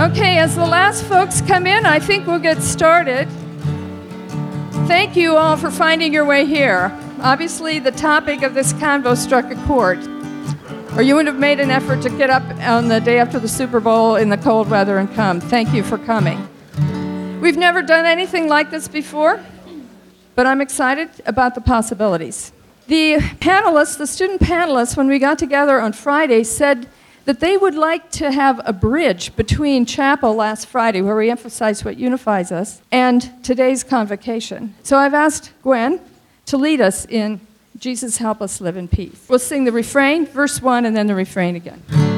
Okay, as the last folks come in, I think we'll get started. Thank you all for finding your way here. Obviously, the topic of this convo struck a chord, or you would have made an effort to get up on the day after the Super Bowl in the cold weather and come. Thank you for coming. We've never done anything like this before, but I'm excited about the possibilities. The panelists, the student panelists, when we got together on Friday, said that they would like to have a bridge between chapel last Friday, where we emphasized what unifies us, and today's convocation. So I've asked Gwen to lead us in Jesus Help Us Live in Peace. We'll sing the refrain, verse 1, and then the refrain again.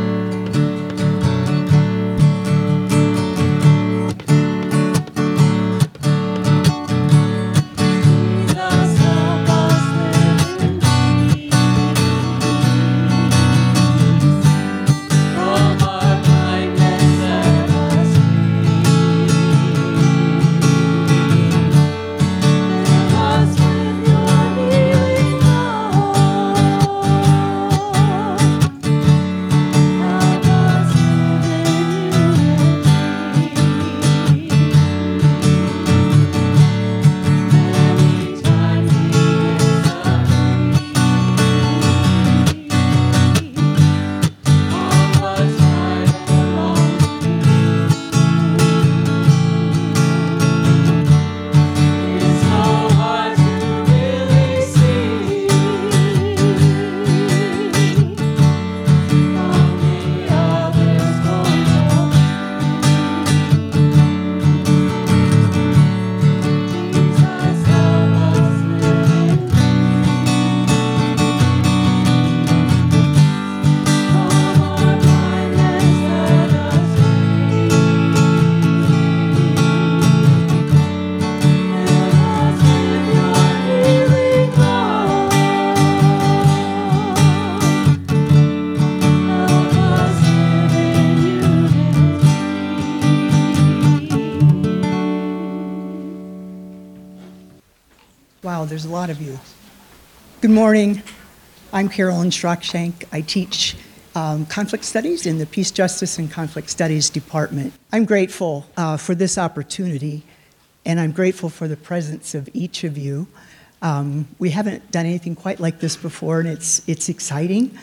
There's a lot of you. Good morning. I'm Carolyn Schrock-Shenk. I teach um, conflict studies in the Peace, Justice, and Conflict Studies Department. I'm grateful uh, for this opportunity, and I'm grateful for the presence of each of you. Um, we haven't done anything quite like this before, and it's, it's exciting.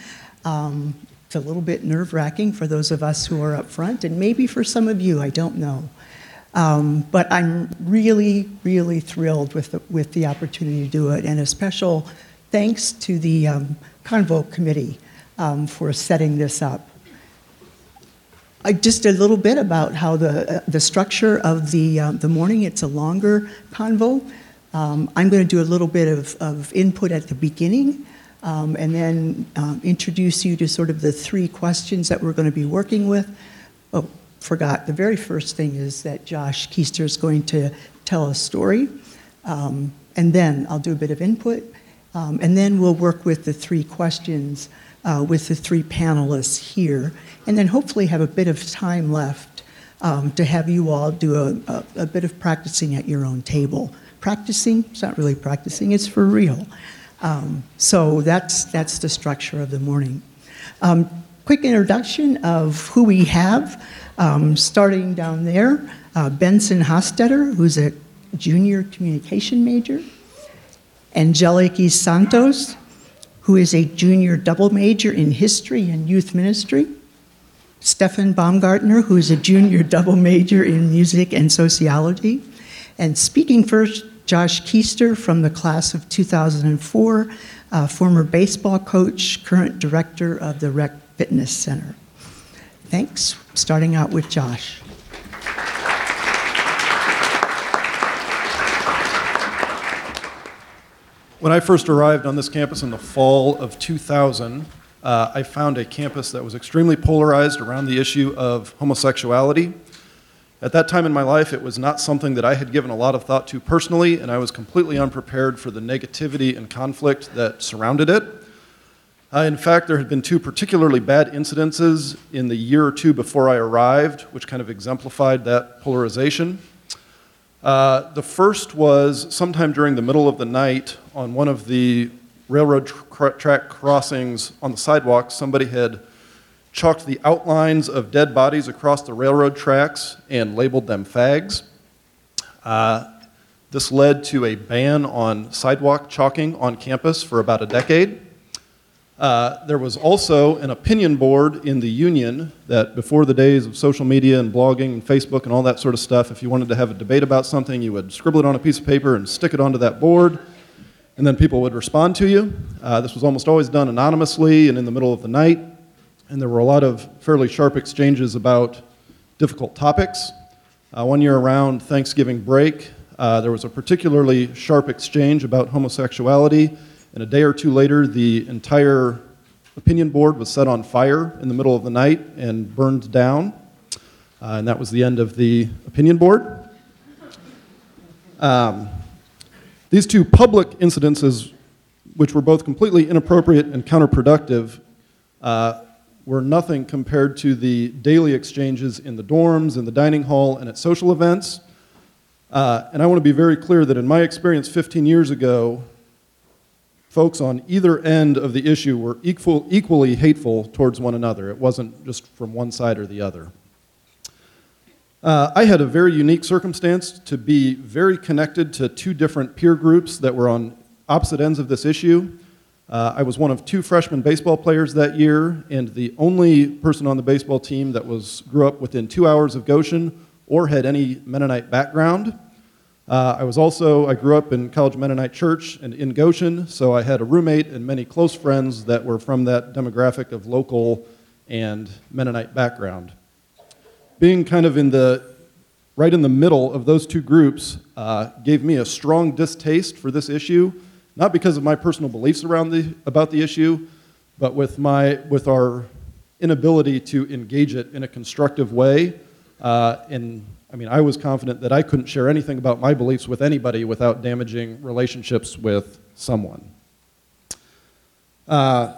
Um, it's a little bit nerve wracking for those of us who are up front, and maybe for some of you, I don't know. Um, but I'm really, really thrilled with the, with the opportunity to do it, and a special thanks to the um, Convo Committee um, for setting this up. Just a little bit about how the, uh, the structure of the, the morning, it's a longer convo. I'm going to do a little bit of, input at the beginning, and then introduce you to sort of the three questions that we're going to be working with. Oh, forgot, the very first thing is that Josh Keister is going to tell a story, um, and then I'll do a bit of input, um, and then we'll work with the three questions uh, with the three panelists here, and then hopefully have a bit of time left um, to have you all do a, a, a, bit of practicing at your own table. Practicing, it's not really practicing, it's for real. Um, so that's, that's the structure of the morning. Um, quick introduction of who we have. Um, starting down there, uh, Benson Hostetter, who's a junior communication major, Angeliki Santos, who is a junior double major in history and youth ministry, Stefan Baumgartner, who is a junior double major in music and sociology, and speaking first, Josh Keister from the class of 2004, uh, former baseball coach, current director of the Rec Fitness Center. Thanks. Starting out with Josh. When I first arrived on this campus in the fall of 2000, uh, I found a campus that was extremely polarized around the issue of homosexuality. At that time in my life, it was not something that I had given a lot of thought to personally, and I was completely unprepared for the negativity and conflict that surrounded it. Uh, in fact, there had been two particularly bad incidences in the year or two before I arrived, which kind of exemplified that polarization. Uh, the first was sometime during the middle of the night on one of the railroad tr- track crossings on the sidewalk, somebody had chalked the outlines of dead bodies across the railroad tracks and labeled them fags. Uh, this led to a ban on sidewalk chalking on campus for about a decade. Uh, there was also an opinion board in the union that before the days of social media and blogging and Facebook and all that sort of stuff, if you wanted to have a debate about something, you would scribble it on a piece of paper and stick it onto that board, and then people would respond to you. Uh, this was almost always done anonymously and in the middle of the night, and there were a lot of fairly sharp exchanges about difficult topics. Uh, one year around Thanksgiving break, uh, there was a particularly sharp exchange about homosexuality and a day or two later, the entire opinion board was set on fire in the middle of the night and burned down. Uh, and that was the end of the opinion board. Um, these two public incidences, which were both completely inappropriate and counterproductive, uh, were nothing compared to the daily exchanges in the dorms, in the dining hall, and at social events. Uh, and I want to be very clear that in my experience 15 years ago, folks on either end of the issue were equal, equally hateful towards one another. It wasn't just from one side or the other. Uh, I had a very unique circumstance to be very connected to two different peer groups that were on opposite ends of this issue. Uh, I was one of two freshman baseball players that year, and the only person on the baseball team that was grew up within two hours of Goshen or had any Mennonite background. Uh, I was also, I grew up in College Mennonite Church and in Goshen, so I had a roommate and many close friends that were from that demographic of local and Mennonite background. Being kind of in the, right in the middle of those two groups uh, gave me a strong distaste for this issue, not because of my personal beliefs around the, about the issue, but with, my, with our inability to engage it in a constructive way uh, in I mean, I was confident that I couldn't share anything about my beliefs with anybody without damaging relationships with someone. Uh,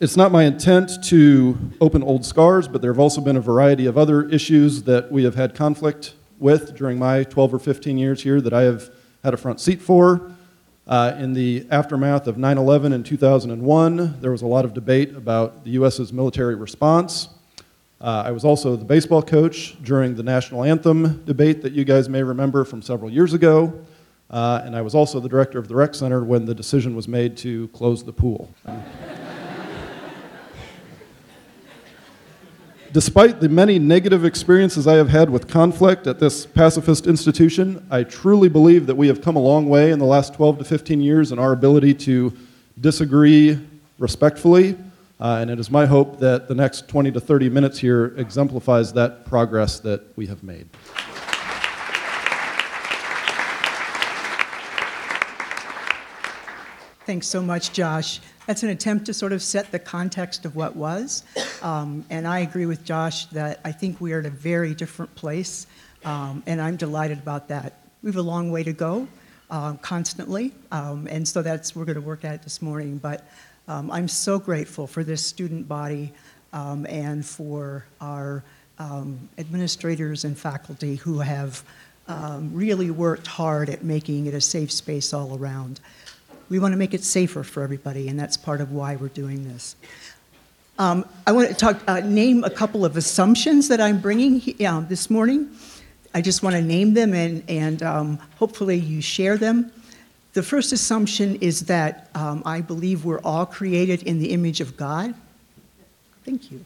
it's not my intent to open old scars, but there have also been a variety of other issues that we have had conflict with during my 12 or 15 years here that I have had a front seat for. Uh, in the aftermath of 9 11 in 2001, there was a lot of debate about the U.S.'s military response. Uh, I was also the baseball coach during the national anthem debate that you guys may remember from several years ago. Uh, and I was also the director of the rec center when the decision was made to close the pool. Despite the many negative experiences I have had with conflict at this pacifist institution, I truly believe that we have come a long way in the last 12 to 15 years in our ability to disagree respectfully uh, and it is my hope that the next 20 to 30 minutes here exemplifies that progress that we have made. Thanks so much, Josh. That's an attempt to sort of set the context of what was. Um, and I agree with Josh that I think we are at a very different place, um, and I'm delighted about that. We have a long way to go uh, constantly, um, and so that's we're going to work at it this morning. But um, I'm so grateful for this student body um, and for our um, administrators and faculty who have um, really worked hard at making it a safe space all around. We want to make it safer for everybody, and that's part of why we're doing this. Um, I want to talk, uh, name a couple of assumptions that I'm bringing uh, this morning. I just want to name them and, and um, hopefully you share them. The first assumption is that um, I believe we're all created in the image of God. Thank you.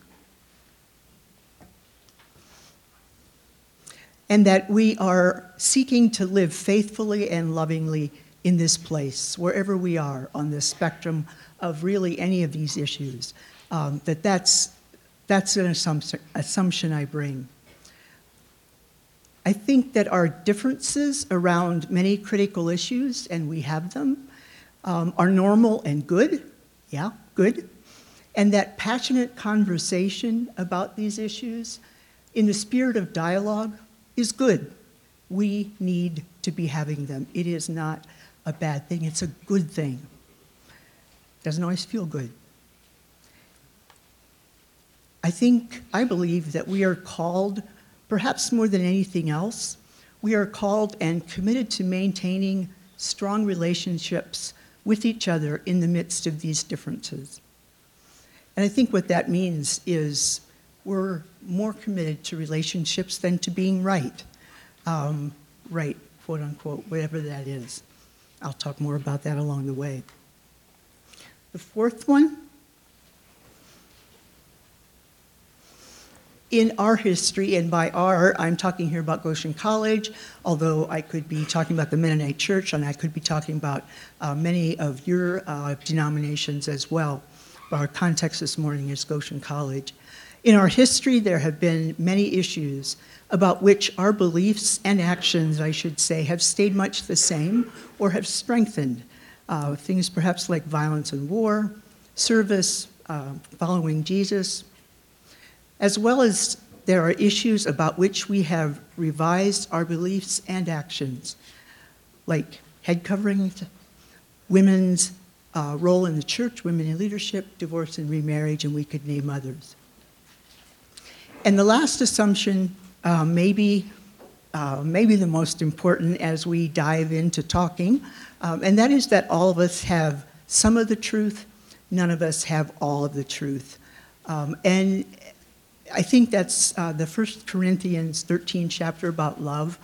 And that we are seeking to live faithfully and lovingly in this place, wherever we are on the spectrum of really any of these issues. Um, that that's, that's an assumption, assumption I bring. I think that our differences around many critical issues, and we have them, um, are normal and good. Yeah, good. And that passionate conversation about these issues in the spirit of dialogue is good. We need to be having them. It is not a bad thing, it's a good thing. Doesn't always feel good. I think, I believe that we are called Perhaps more than anything else, we are called and committed to maintaining strong relationships with each other in the midst of these differences. And I think what that means is we're more committed to relationships than to being right. Um, right, quote unquote, whatever that is. I'll talk more about that along the way. The fourth one in our history, and by our, I'm talking here about Goshen College, although I could be talking about the Mennonite Church and I could be talking about uh, many of your uh, denominations as well. But our context this morning is Goshen College. In our history, there have been many issues about which our beliefs and actions, I should say, have stayed much the same or have strengthened. Uh, things perhaps like violence and war, service, uh, following Jesus, as well as there are issues about which we have revised our beliefs and actions, like head coverings, women's uh, role in the church, women in leadership, divorce and remarriage, and we could name others. And the last assumption, uh, maybe, uh, maybe the most important as we dive into talking, um, and that is that all of us have some of the truth, none of us have all of the truth. Um, and I think that's uh, the First Corinthians 13 chapter about love.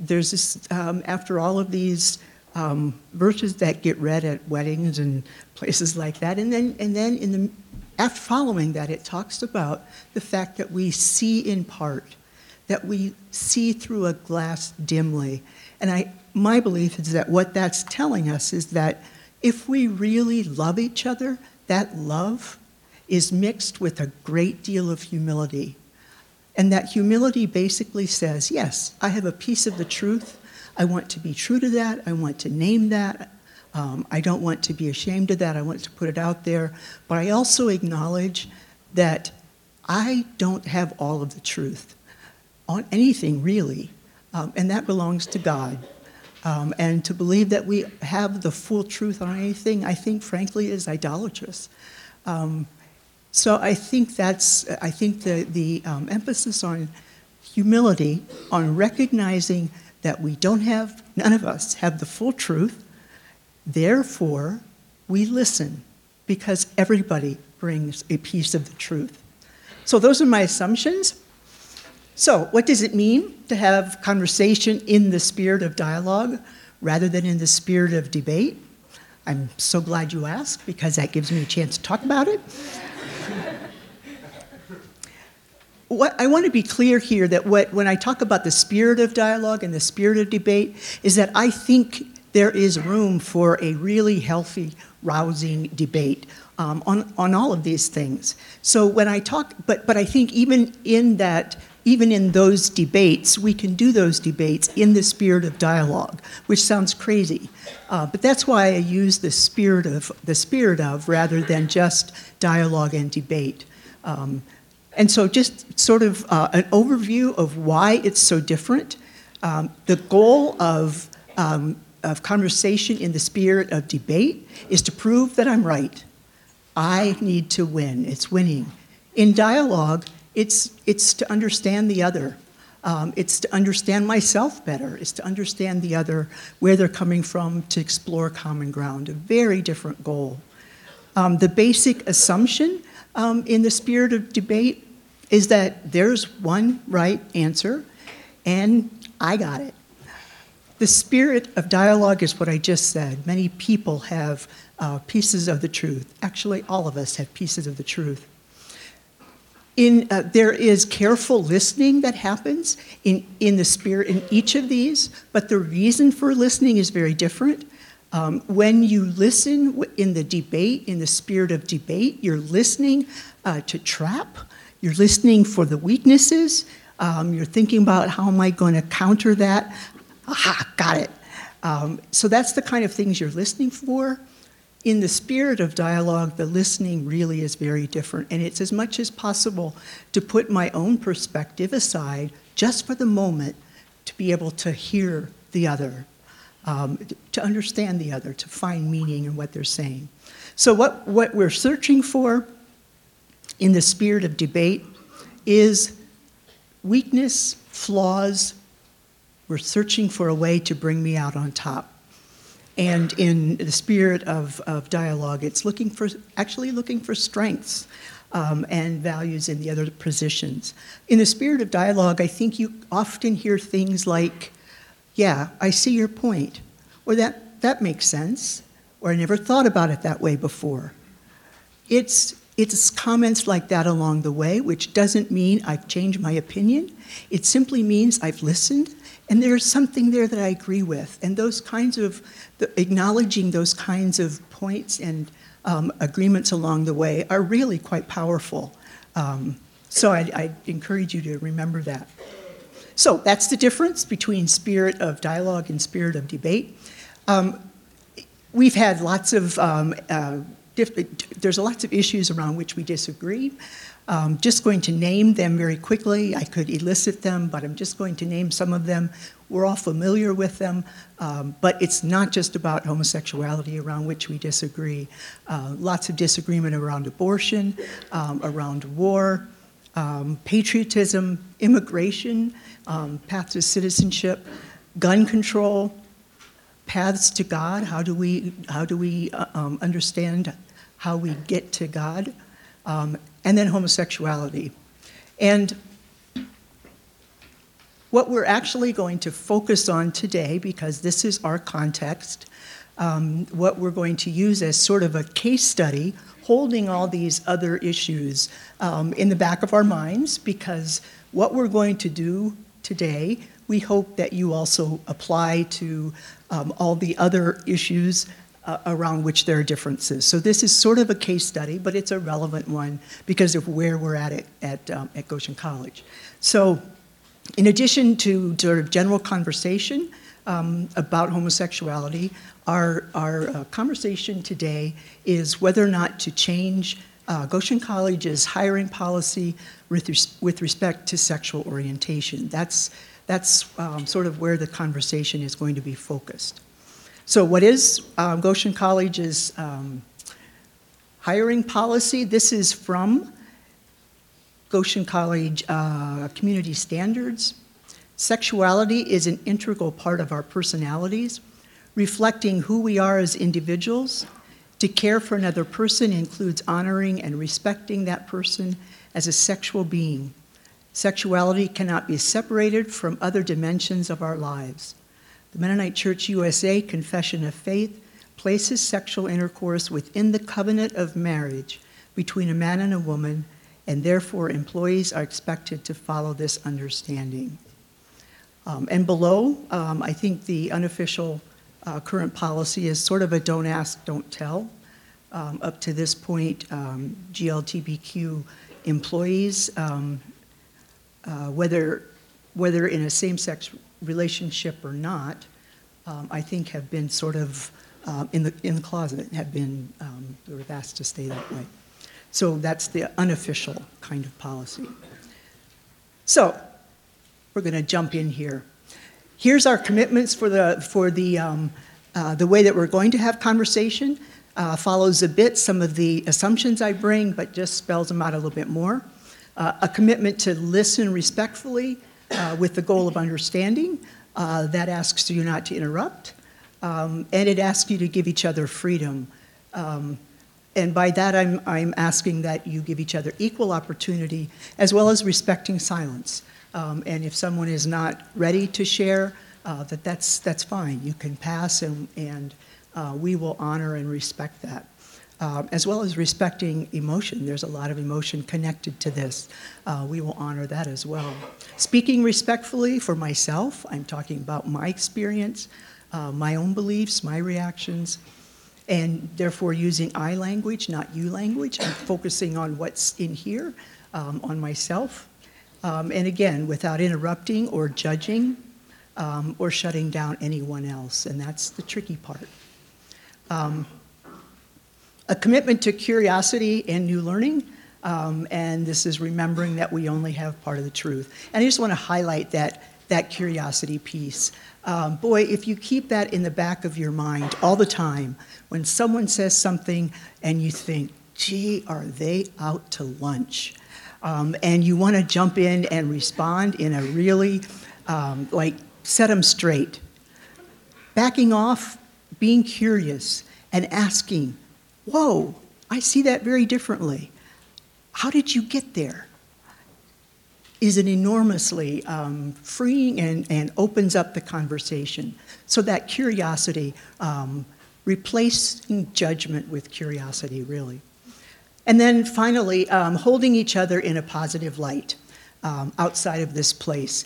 There's this, um, after all of these um, verses that get read at weddings and places like that, and then and then in the after following that, it talks about the fact that we see in part, that we see through a glass dimly, and I my belief is that what that's telling us is that if we really love each other, that love is mixed with a great deal of humility. And that humility basically says, yes, I have a piece of the truth. I want to be true to that. I want to name that. Um, I don't want to be ashamed of that. I want to put it out there. But I also acknowledge that I don't have all of the truth on anything, really. Um, and that belongs to God. Um, and to believe that we have the full truth on anything, I think, frankly, is idolatrous. Um, so I think that's, I think the, the um, emphasis on humility, on recognizing that we don't have, none of us have the full truth, therefore we listen because everybody brings a piece of the truth. So those are my assumptions. So, what does it mean to have conversation in the spirit of dialogue rather than in the spirit of debate? I'm so glad you asked because that gives me a chance to talk about it what I want to be clear here that what, when I talk about the spirit of dialogue and the spirit of debate, is that I think there is room for a really healthy, rousing debate um, on, on all of these things. So when I talk, but, but I think even in that, even in those debates, we can do those debates in the spirit of dialogue, which sounds crazy. Uh, but that's why I use the spirit of, the spirit of rather than just dialogue and debate. Um, and so, just sort of uh, an overview of why it's so different. Um, the goal of, um, of conversation in the spirit of debate is to prove that I'm right. I need to win. It's winning. In dialogue, it's, it's to understand the other. Um, it's to understand myself better. It's to understand the other, where they're coming from, to explore common ground. A very different goal. Um, the basic assumption um, in the spirit of debate is that there's one right answer, and I got it. The spirit of dialogue is what I just said. Many people have uh, pieces of the truth. Actually, all of us have pieces of the truth. In, uh, there is careful listening that happens in, in the spirit in each of these, but the reason for listening is very different. Um, when you listen in the debate, in the spirit of debate, you're listening uh, to trap, you're listening for the weaknesses, um, you're thinking about how am I going to counter that. Aha, got it. Um, so that's the kind of things you're listening for. In the spirit of dialogue, the listening really is very different, and it's as much as possible to put my own perspective aside just for the moment to be able to hear the other um, to understand the other, to find meaning in what they're saying. So, what, what we're searching for in the spirit of debate is weakness, flaws. We're searching for a way to bring me out on top. And in the spirit of, of dialogue, it's looking for, actually looking for strengths. um, and values in the other positions. In the spirit of dialogue, I think you often hear things like, Yeah, I see your point, or that, that makes sense, or I never thought about it that way before. It's, it's comments like that along the way, which doesn't mean I've changed my opinion. It simply means I've listened and there's something there that I agree with. And those kinds of, the, acknowledging those kinds of points and um, agreements along the way are really quite powerful. Um, so I, I encourage you to remember that. So that's the difference between spirit of dialogue and spirit of debate. Um, we've had lots of um, uh, there's lots of issues around which we disagree. Um, just going to name them very quickly. I could elicit them, but I'm just going to name some of them. We're all familiar with them, um, but it's not just about homosexuality around which we disagree. Uh, lots of disagreement around abortion, um, around war, um, patriotism, immigration, um, path to citizenship, gun control, paths to God. How do we, how do we uh, um, understand how we get to God, um, and then homosexuality. And what we're actually going to focus on today, because this is our context, um, what we're going to use as sort of a case study, holding all these other issues um, in the back of our minds, because what we're going to do today, we hope that you also apply to um, all the other issues uh, around which there are differences. So this is sort of a case study, but it's a relevant one because of where we're at it at, um, at Goshen College. So in addition to sort of general conversation um, about homosexuality, our, our uh, conversation today is whether or not to change uh, Goshen College's hiring policy with, res- with respect to sexual orientation. That's, that's um, sort of where the conversation is going to be focused. So, what is um, Goshen College's um, hiring policy? This is from Goshen College uh, Community Standards. Sexuality is an integral part of our personalities, reflecting who we are as individuals. To care for another person includes honoring and respecting that person as a sexual being. Sexuality cannot be separated from other dimensions of our lives. The Mennonite Church USA Confession of Faith places sexual intercourse within the covenant of marriage between a man and a woman, and therefore employees are expected to follow this understanding. Um, and below, um, I think the unofficial uh, current policy is sort of a don't ask, don't tell. Um, up to this point, um, GLTBQ employees, um, uh, whether, whether in a same sex relationship or not, um, I think have been sort of um, in, the, in the closet, have been um, sort of asked to stay that way. So that's the unofficial kind of policy. So we're going to jump in here. Here's our commitments for the, for the, um, uh, the way that we're going to have conversation. Uh, follows a bit some of the assumptions I bring, but just spells them out a little bit more. Uh, a commitment to listen respectfully uh, with the goal of understanding. Uh, that asks you not to interrupt, um, and it asks you to give each other freedom. Um, and by that, I'm, I'm asking that you give each other equal opportunity as well as respecting silence. Um, and if someone is not ready to share, uh, that that's, that's fine. You can pass, and, and uh, we will honor and respect that uh, as well as respecting emotion. There's a lot of emotion connected to this. Uh, we will honor that as well. Speaking respectfully for myself, I'm talking about my experience, uh, my own beliefs, my reactions, and therefore using I language, not you language. I'm focusing on what's in here, um, on myself. Um, and again, without interrupting or judging um, or shutting down anyone else. And that's the tricky part. A commitment to curiosity and new learning. Um, and this is remembering that we only have part of the truth. And I just want to highlight that, that curiosity piece. Um, boy, if you keep that in the back of your mind all the time, when someone says something and you think, gee, are they out to lunch? Um, and you want to jump in and respond in a really, um, like, set them straight. Backing off, being curious, and asking, whoa, I see that very differently. how did you get there? is an enormously um, freeing and, and opens up the conversation. So that curiosity, um, replacing judgment with curiosity, really. And then finally, um, holding each other in a positive light um, outside of this place.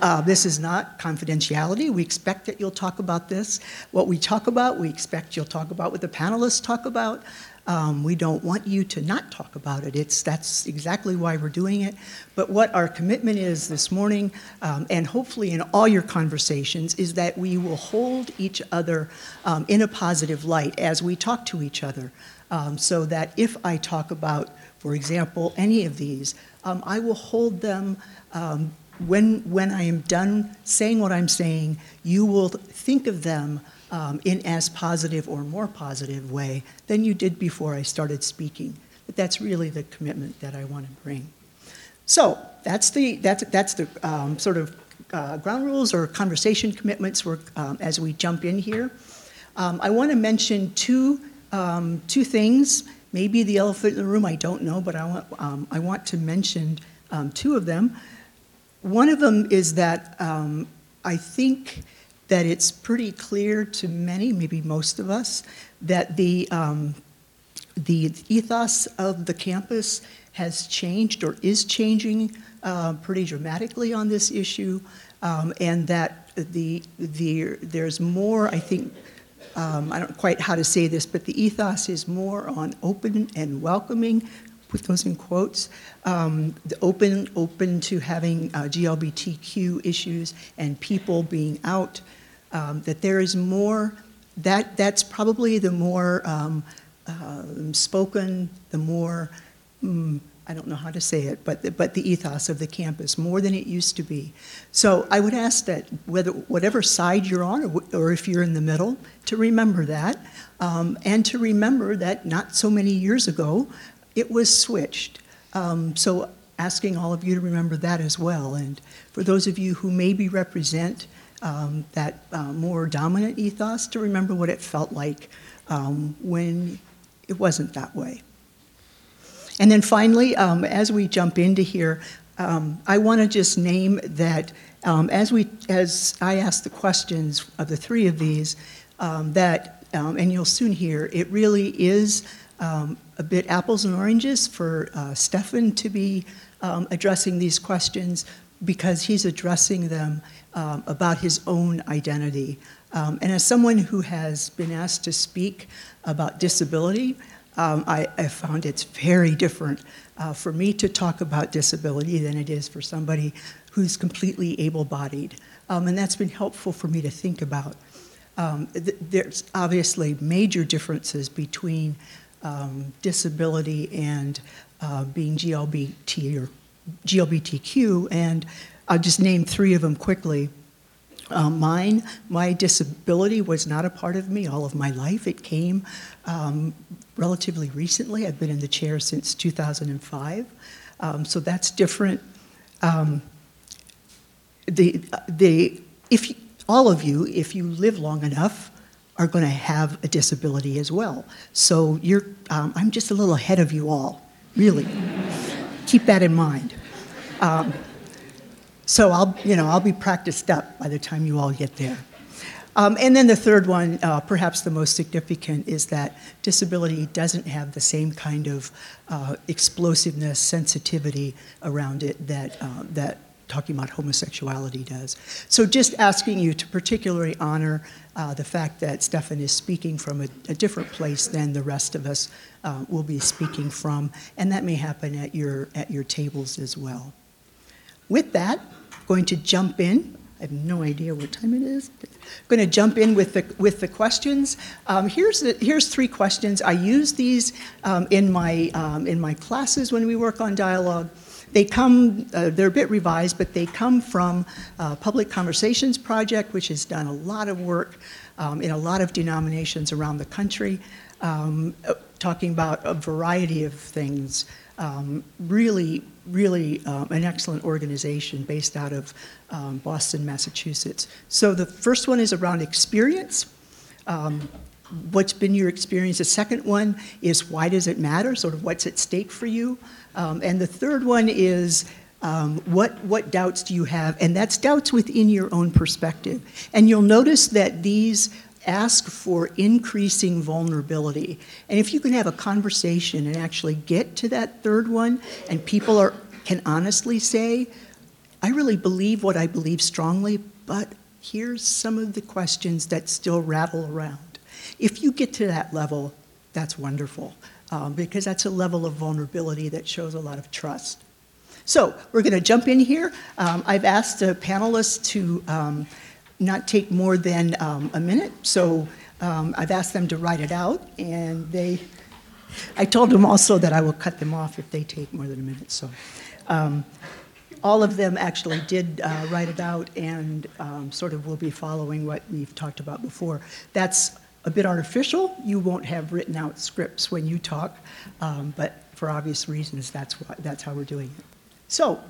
Uh, this is not confidentiality. We expect that you'll talk about this. What we talk about, we expect you'll talk about what the panelists talk about. Um, we don't want you to not talk about it. It's, that's exactly why we're doing it. But what our commitment is this morning, um, and hopefully in all your conversations, is that we will hold each other um, in a positive light as we talk to each other. Um, so that if I talk about, for example, any of these, um, I will hold them um, when, when I am done saying what I'm saying, you will think of them um, in as positive or more positive way than you did before I started speaking. But that's really the commitment that I want to bring. So that's the, that's, that's the um, sort of uh, ground rules or conversation commitments um, as we jump in here. Um, I want to mention two, um, two things, maybe the elephant in the room, I don't know, but I want, um, I want to mention two of them. One of them is that I think that it's pretty clear to many, maybe most of us, that the, um, the ethos of the campus has changed or is changing uh, pretty dramatically on this issue, um, and that the, the, there's more, I think, um, I don't quite how to say this, but the ethos is more on open and welcoming, put those in quotes, um, open, open to having uh, GLBTQ issues and people being out um, that there is more, that, that's probably the more um, uh, spoken, the more, mm, I don't know how to say it, but the, but the ethos of the campus, more than it used to be. So I would ask that whether, whatever side you're on, or, or if you're in the middle, to remember that, um, and to remember that not so many years ago, it was switched. Um, so asking all of you to remember that as well. And for those of you who maybe represent um, that uh, more dominant ethos to remember what it felt like um, when it wasn't that way. And then finally, um, as we jump into here, um, I want to just name that um, as we as I ask the questions of the three of these, um, that and you'll soon hear, it really is a bit apples and oranges for uh, Stefan to be addressing these questions because he's addressing them um, about his own identity. Um, and as someone who has been asked to speak about disability, um, I, I, found it's very different uh, for me to talk about disability than it is for somebody who's completely able bodied. Um, and that's been helpful for me to think about. Um, th- there's obviously major differences between um, disability and uh, being GLBT or GLBTQ, and I'll just name three of them quickly. Um, mine, my disability was not a part of me all of my life. It came um, relatively recently. I've been in the chair since 2005, um, so that's different. Um, the, the, if all of you, if you live long enough, are going to have a disability as well. So you're, um, I'm just a little ahead of you all, really. Keep that in mind. Um, so I'll, you know, I'll be practiced up by the time you all get there. Um, and then the third one, uh, perhaps the most significant, is that disability doesn't have the same kind of uh, explosiveness, sensitivity around it that, uh, that talking about homosexuality does. So just asking you to particularly honor uh, the fact that Stefan is speaking from a, a different place than the rest of us uh, will be speaking from, and that may happen at your, at your tables as well. With that, going to jump in. I have no idea what time it is. I'm going to jump in with the, with the questions. Um, here's, the, here's three questions. I use these um, in, my, um, in my classes when we work on dialogue. They come, uh, they're a bit revised, but they come from uh, Public Conversations Project, which has done a lot of work um, in a lot of denominations around the country, um, uh, talking about a variety of things um, really, really um, an excellent organization based out of um, Boston, Massachusetts. So the first one is around experience. Um, what's been your experience. The second one is why does it matter? Sort of what's at stake for you. Um, and the third one is um, what, what doubts do you have? And that's doubts within your own perspective. And you'll notice that these ask for increasing vulnerability. And if you can have a conversation and actually get to that third one, and people are, can honestly say, I really believe what I believe strongly, but here's some of the questions that still rattle around. If you get to that level, that's wonderful, um, because that's a level of vulnerability that shows a lot of trust. So we're going to jump in here. Um, I've asked the panelists to um, not take more than um, a minute, so um, I've asked them to write it out, and they. I told them also that I will cut them off if they take more than a minute. So, um, all of them actually did uh, write it out, and um, sort of will be following what we've talked about before. That's a bit artificial. You won't have written out scripts when you talk, um, but for obvious reasons, that's why, that's how we're doing it. So,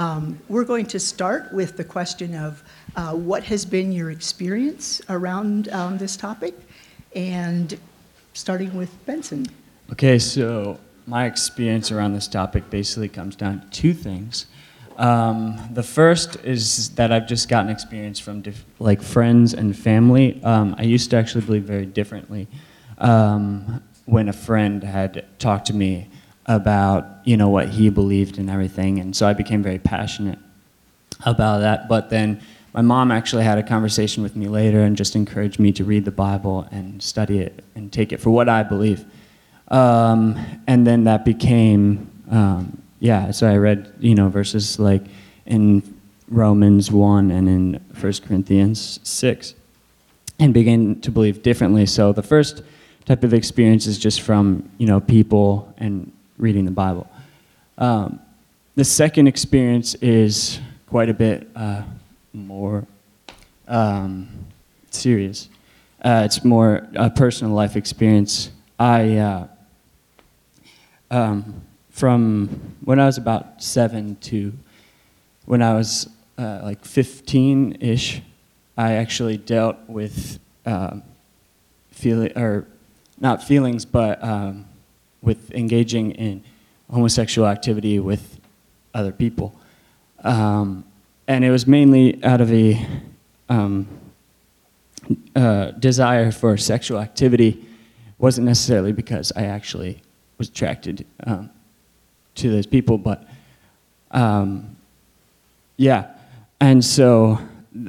um, we're going to start with the question of uh, what has been your experience around um, this topic, and starting with Benson. Okay, so my experience around this topic basically comes down to two things. Um, the first is that I've just gotten experience from diff- like friends and family. Um, I used to actually believe very differently um, when a friend had talked to me about you know what he believed and everything, and so I became very passionate about that. But then my mom actually had a conversation with me later and just encouraged me to read the Bible and study it and take it for what I believe. Um, and then that became um, yeah. So I read you know verses like in Romans one and in 1 Corinthians six, and began to believe differently. So the first type of experience is just from you know people and reading the Bible. Um, the second experience is quite a bit uh, more um, serious. Uh, it's more a personal life experience. I, uh, um, from when I was about seven to when I was uh, like 15 ish, I actually dealt with um, feeling, or not feelings, but um, with engaging in homosexual activity with other people. Um, and it was mainly out of a um, uh, desire for sexual activity, wasn't necessarily because I actually was attracted um, to those people, but um, yeah. And so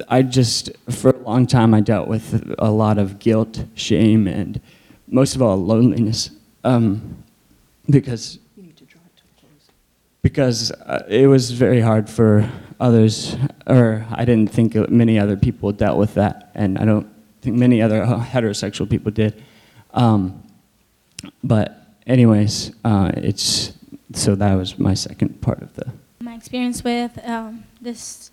I just, for a long time, I dealt with a lot of guilt, shame, and most of all, loneliness. Um, because because uh, it was very hard for others, or I didn't think many other people dealt with that, and I don't think many other heterosexual people did. Um, but anyways, uh, it's so that was my second part of the. My experience with um, this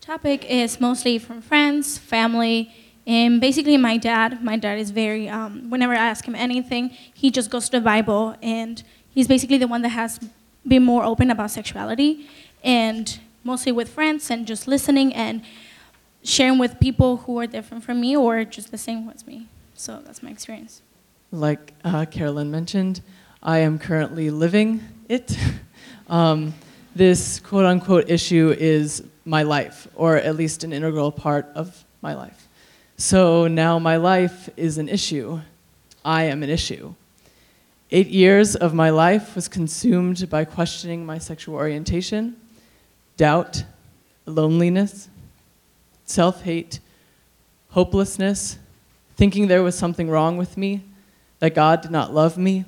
topic is mostly from friends, family, and basically my dad. My dad is very. Um, whenever I ask him anything, he just goes to the Bible and he's basically the one that has been more open about sexuality and mostly with friends and just listening and sharing with people who are different from me or just the same as me. So that's my experience. Like uh, Carolyn mentioned, I am currently living it. um, this quote unquote issue is my life, or at least an integral part of my life. So now my life is an issue. I am an issue. Eight years of my life was consumed by questioning my sexual orientation, doubt, loneliness, self hate, hopelessness, thinking there was something wrong with me, that God did not love me.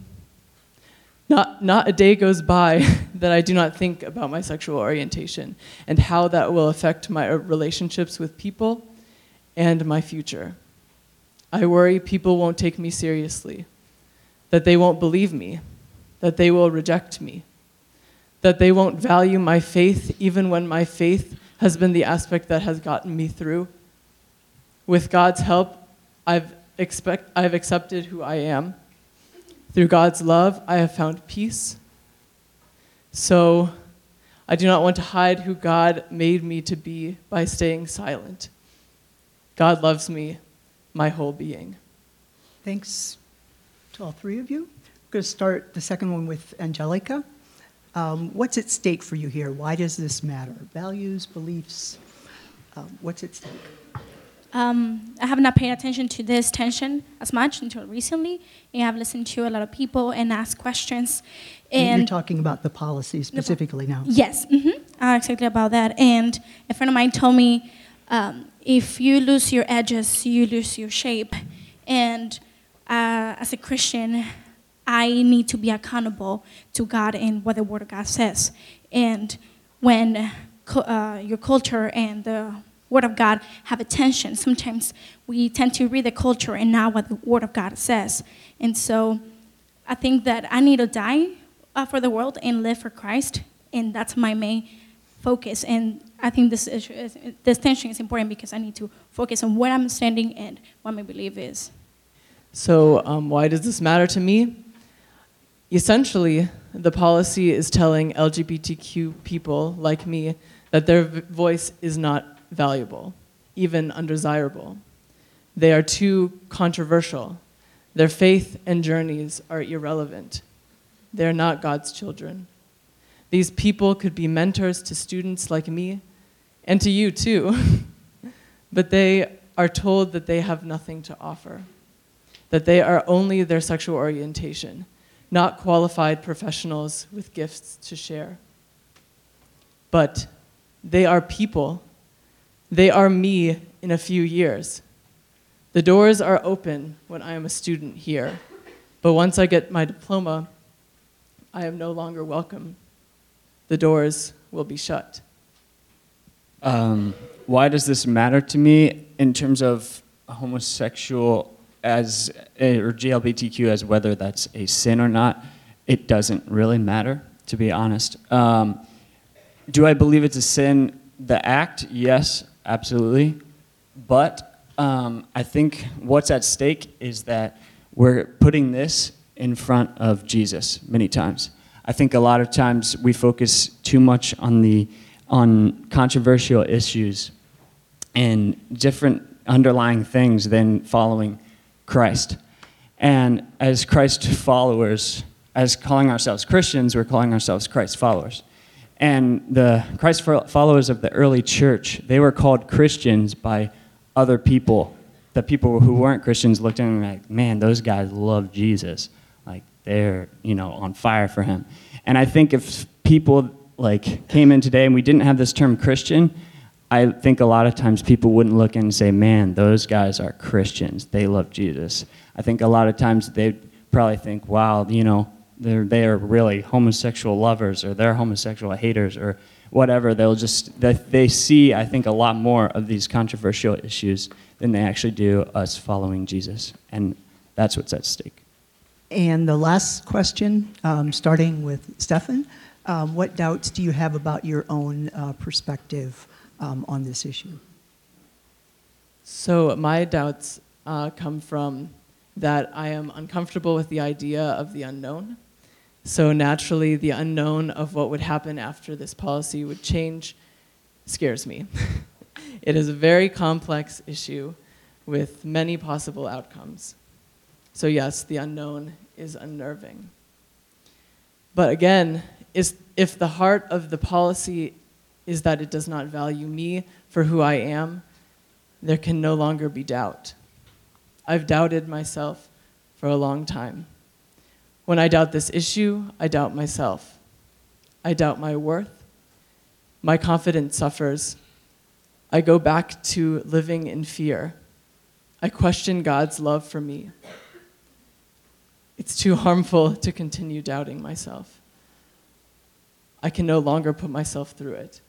Not, not a day goes by that I do not think about my sexual orientation and how that will affect my uh, relationships with people and my future. I worry people won't take me seriously that they won't believe me, that they will reject me, that they won't value my faith even when my faith has been the aspect that has gotten me through. With God's help, I've, expect, I've accepted who I am. Through God's love, I have found peace. So I do not want to hide who God made me to be by staying silent. God loves me, my whole being. Thanks to all three of you. I'm going to start the second one with Angelica. Um, what's at stake for you here? Why does this matter? Values, beliefs? Um, what's at stake? Um, I have not paid attention to this tension as much until recently, and I've listened to a lot of people and asked questions. And you're talking about the policy specifically now. Yes, hmm uh, exactly about that. And a friend of mine told me, um, if you lose your edges, you lose your shape. And uh, as a Christian, I need to be accountable to God and what the Word of God says. And when uh, your culture and the Word of God have attention. sometimes we tend to read the culture and not what the Word of God says. And so I think that I need to die uh, for the world and live for Christ, and that's my main focus. And I think this issue is, this tension is important because I need to focus on where I'm standing and what my belief is. So, um, why does this matter to me? Essentially, the policy is telling LGBTQ people like me that their voice is not valuable, even undesirable. They are too controversial. Their faith and journeys are irrelevant. They're not God's children. These people could be mentors to students like me and to you too, but they are told that they have nothing to offer that they are only their sexual orientation, not qualified professionals with gifts to share. But they are people. They are me in a few years. The doors are open when I am a student here, but once I get my diploma, I am no longer welcome. The doors will be shut. Um, why does this matter to me in terms of homosexual as or GLBTQ as whether that's a sin or not? It doesn't really matter, to be honest. Um, do I believe it's a sin? The act, yes, absolutely. But um, I think what's at stake is that we're putting this in front of Jesus many times. I think a lot of times we focus too much on the on controversial issues and different underlying things than following Christ. And as Christ followers, as calling ourselves Christians, we're calling ourselves Christ followers. And the Christ followers of the early church, they were called Christians by other people. The people who weren't Christians looked at them and were like, man, those guys love Jesus. Like they're, you know, on fire for him. And I think if people like came in today and we didn't have this term Christian, I think a lot of times people wouldn't look in and say, man, those guys are Christians. They love Jesus. I think a lot of times they'd probably think, wow, you know, they're, they are really homosexual lovers or they're homosexual haters or whatever. They'll just, they, they see, I think, a lot more of these controversial issues than they actually do us following Jesus. And that's what's at stake. And the last question, um, starting with Stefan, um, what doubts do you have about your own uh, perspective um, on this issue? So, my doubts uh, come from that I am uncomfortable with the idea of the unknown. So, naturally, the unknown of what would happen after this policy would change scares me. it is a very complex issue with many possible outcomes. So, yes, the unknown is unnerving. But again, if the heart of the policy is that it does not value me for who I am, there can no longer be doubt. I've doubted myself for a long time. When I doubt this issue, I doubt myself. I doubt my worth. My confidence suffers. I go back to living in fear. I question God's love for me. It's too harmful to continue doubting myself. I can no longer put myself through it.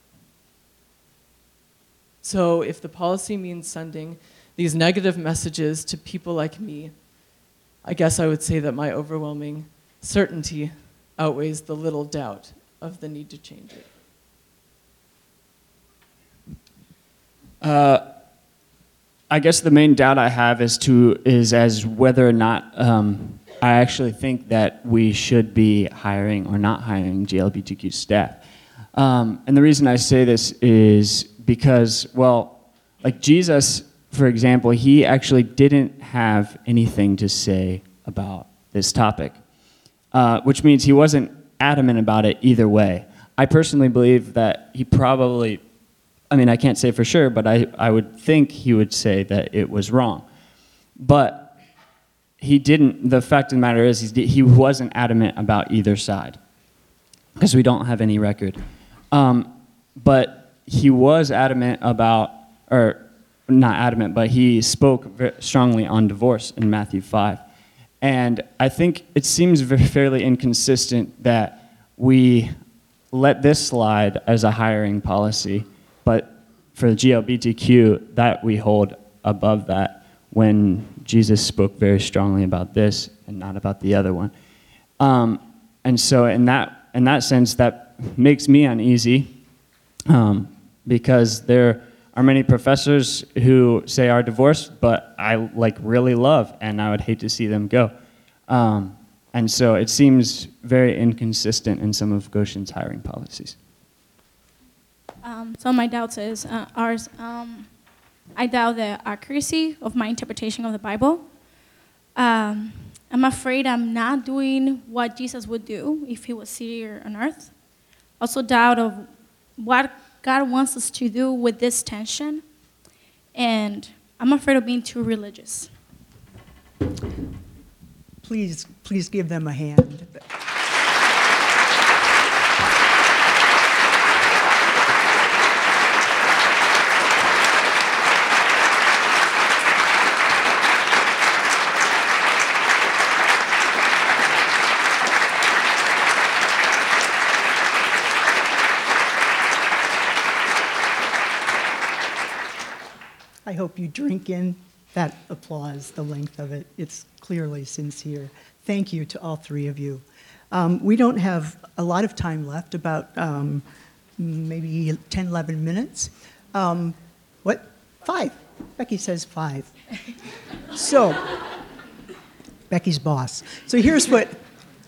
So, if the policy means sending these negative messages to people like me, I guess I would say that my overwhelming certainty outweighs the little doubt of the need to change it. Uh, I guess the main doubt I have is to is as whether or not um, I actually think that we should be hiring or not hiring GLBTQ staff. Um, and the reason I say this is because, well, like Jesus for example, he actually didn't have anything to say about this topic, uh, which means he wasn't adamant about it either way. I personally believe that he probably, I mean, I can't say for sure, but I, I would think he would say that it was wrong. But he didn't, the fact of the matter is, he wasn't adamant about either side because we don't have any record. Um, but he was adamant about, or not adamant, but he spoke very strongly on divorce in Matthew 5. And I think it seems ve- fairly inconsistent that we let this slide as a hiring policy, but for the GLBTQ, that we hold above that when Jesus spoke very strongly about this and not about the other one. Um, and so, in that, in that sense, that makes me uneasy um, because there are many professors who say are divorced, but I like really love, and I would hate to see them go. Um, and so it seems very inconsistent in some of Goshen's hiring policies. Um, so my doubts is uh, ours. Um, I doubt the accuracy of my interpretation of the Bible. Um, I'm afraid I'm not doing what Jesus would do if he was here on earth. Also doubt of what God wants us to do with this tension. And I'm afraid of being too religious. Please, please give them a hand. I hope you drink in that applause, the length of it. It's clearly sincere. Thank you to all three of you. Um, we don't have a lot of time left, about um, maybe 10, 11 minutes. Um, what? Five. Becky says five. So, Becky's boss. So here's what,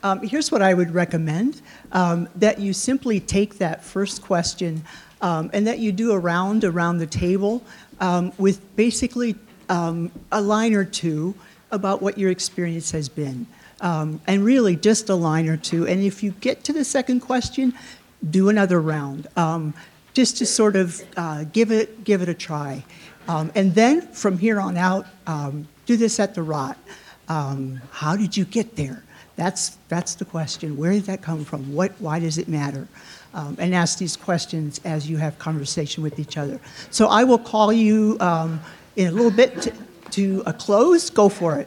um, here's what I would recommend um, that you simply take that first question um, and that you do a round around the table um, with basically um, a line or two about what your experience has been. Um, and really just a line or two. And if you get to the second question, do another round, um, just to sort of uh, give, it, give it a try. Um, and then from here on out, um, do this at the rot. Um, how did you get there? That's, that's the question. Where did that come from? What, why does it matter? Um, and ask these questions as you have conversation with each other. So I will call you um, in a little bit to, to a close. Go for it.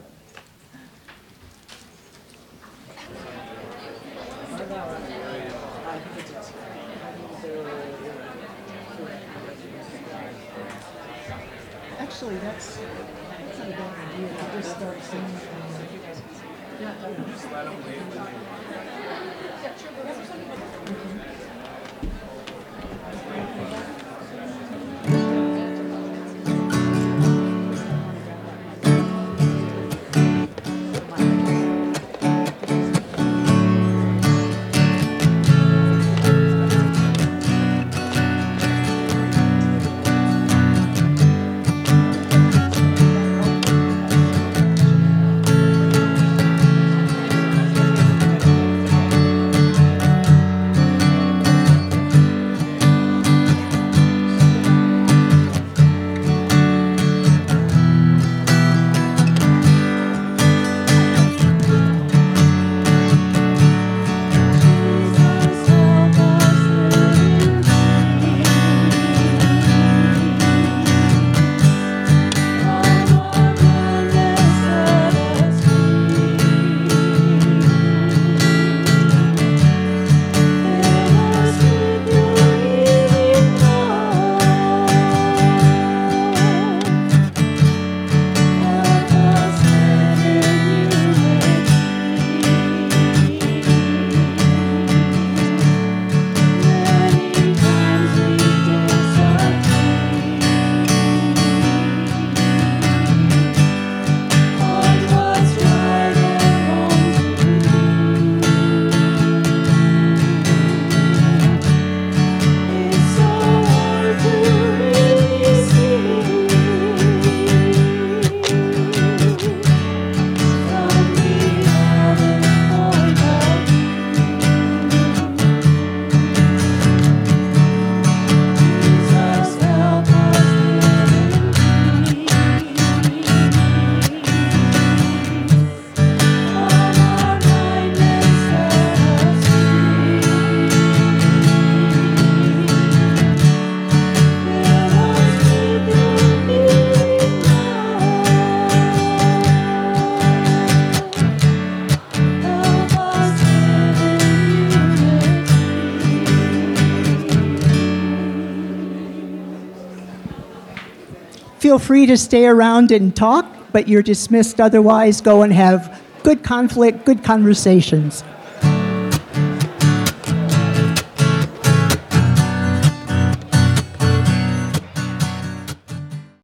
Feel free to stay around and talk, but you're dismissed otherwise. Go and have good conflict, good conversations.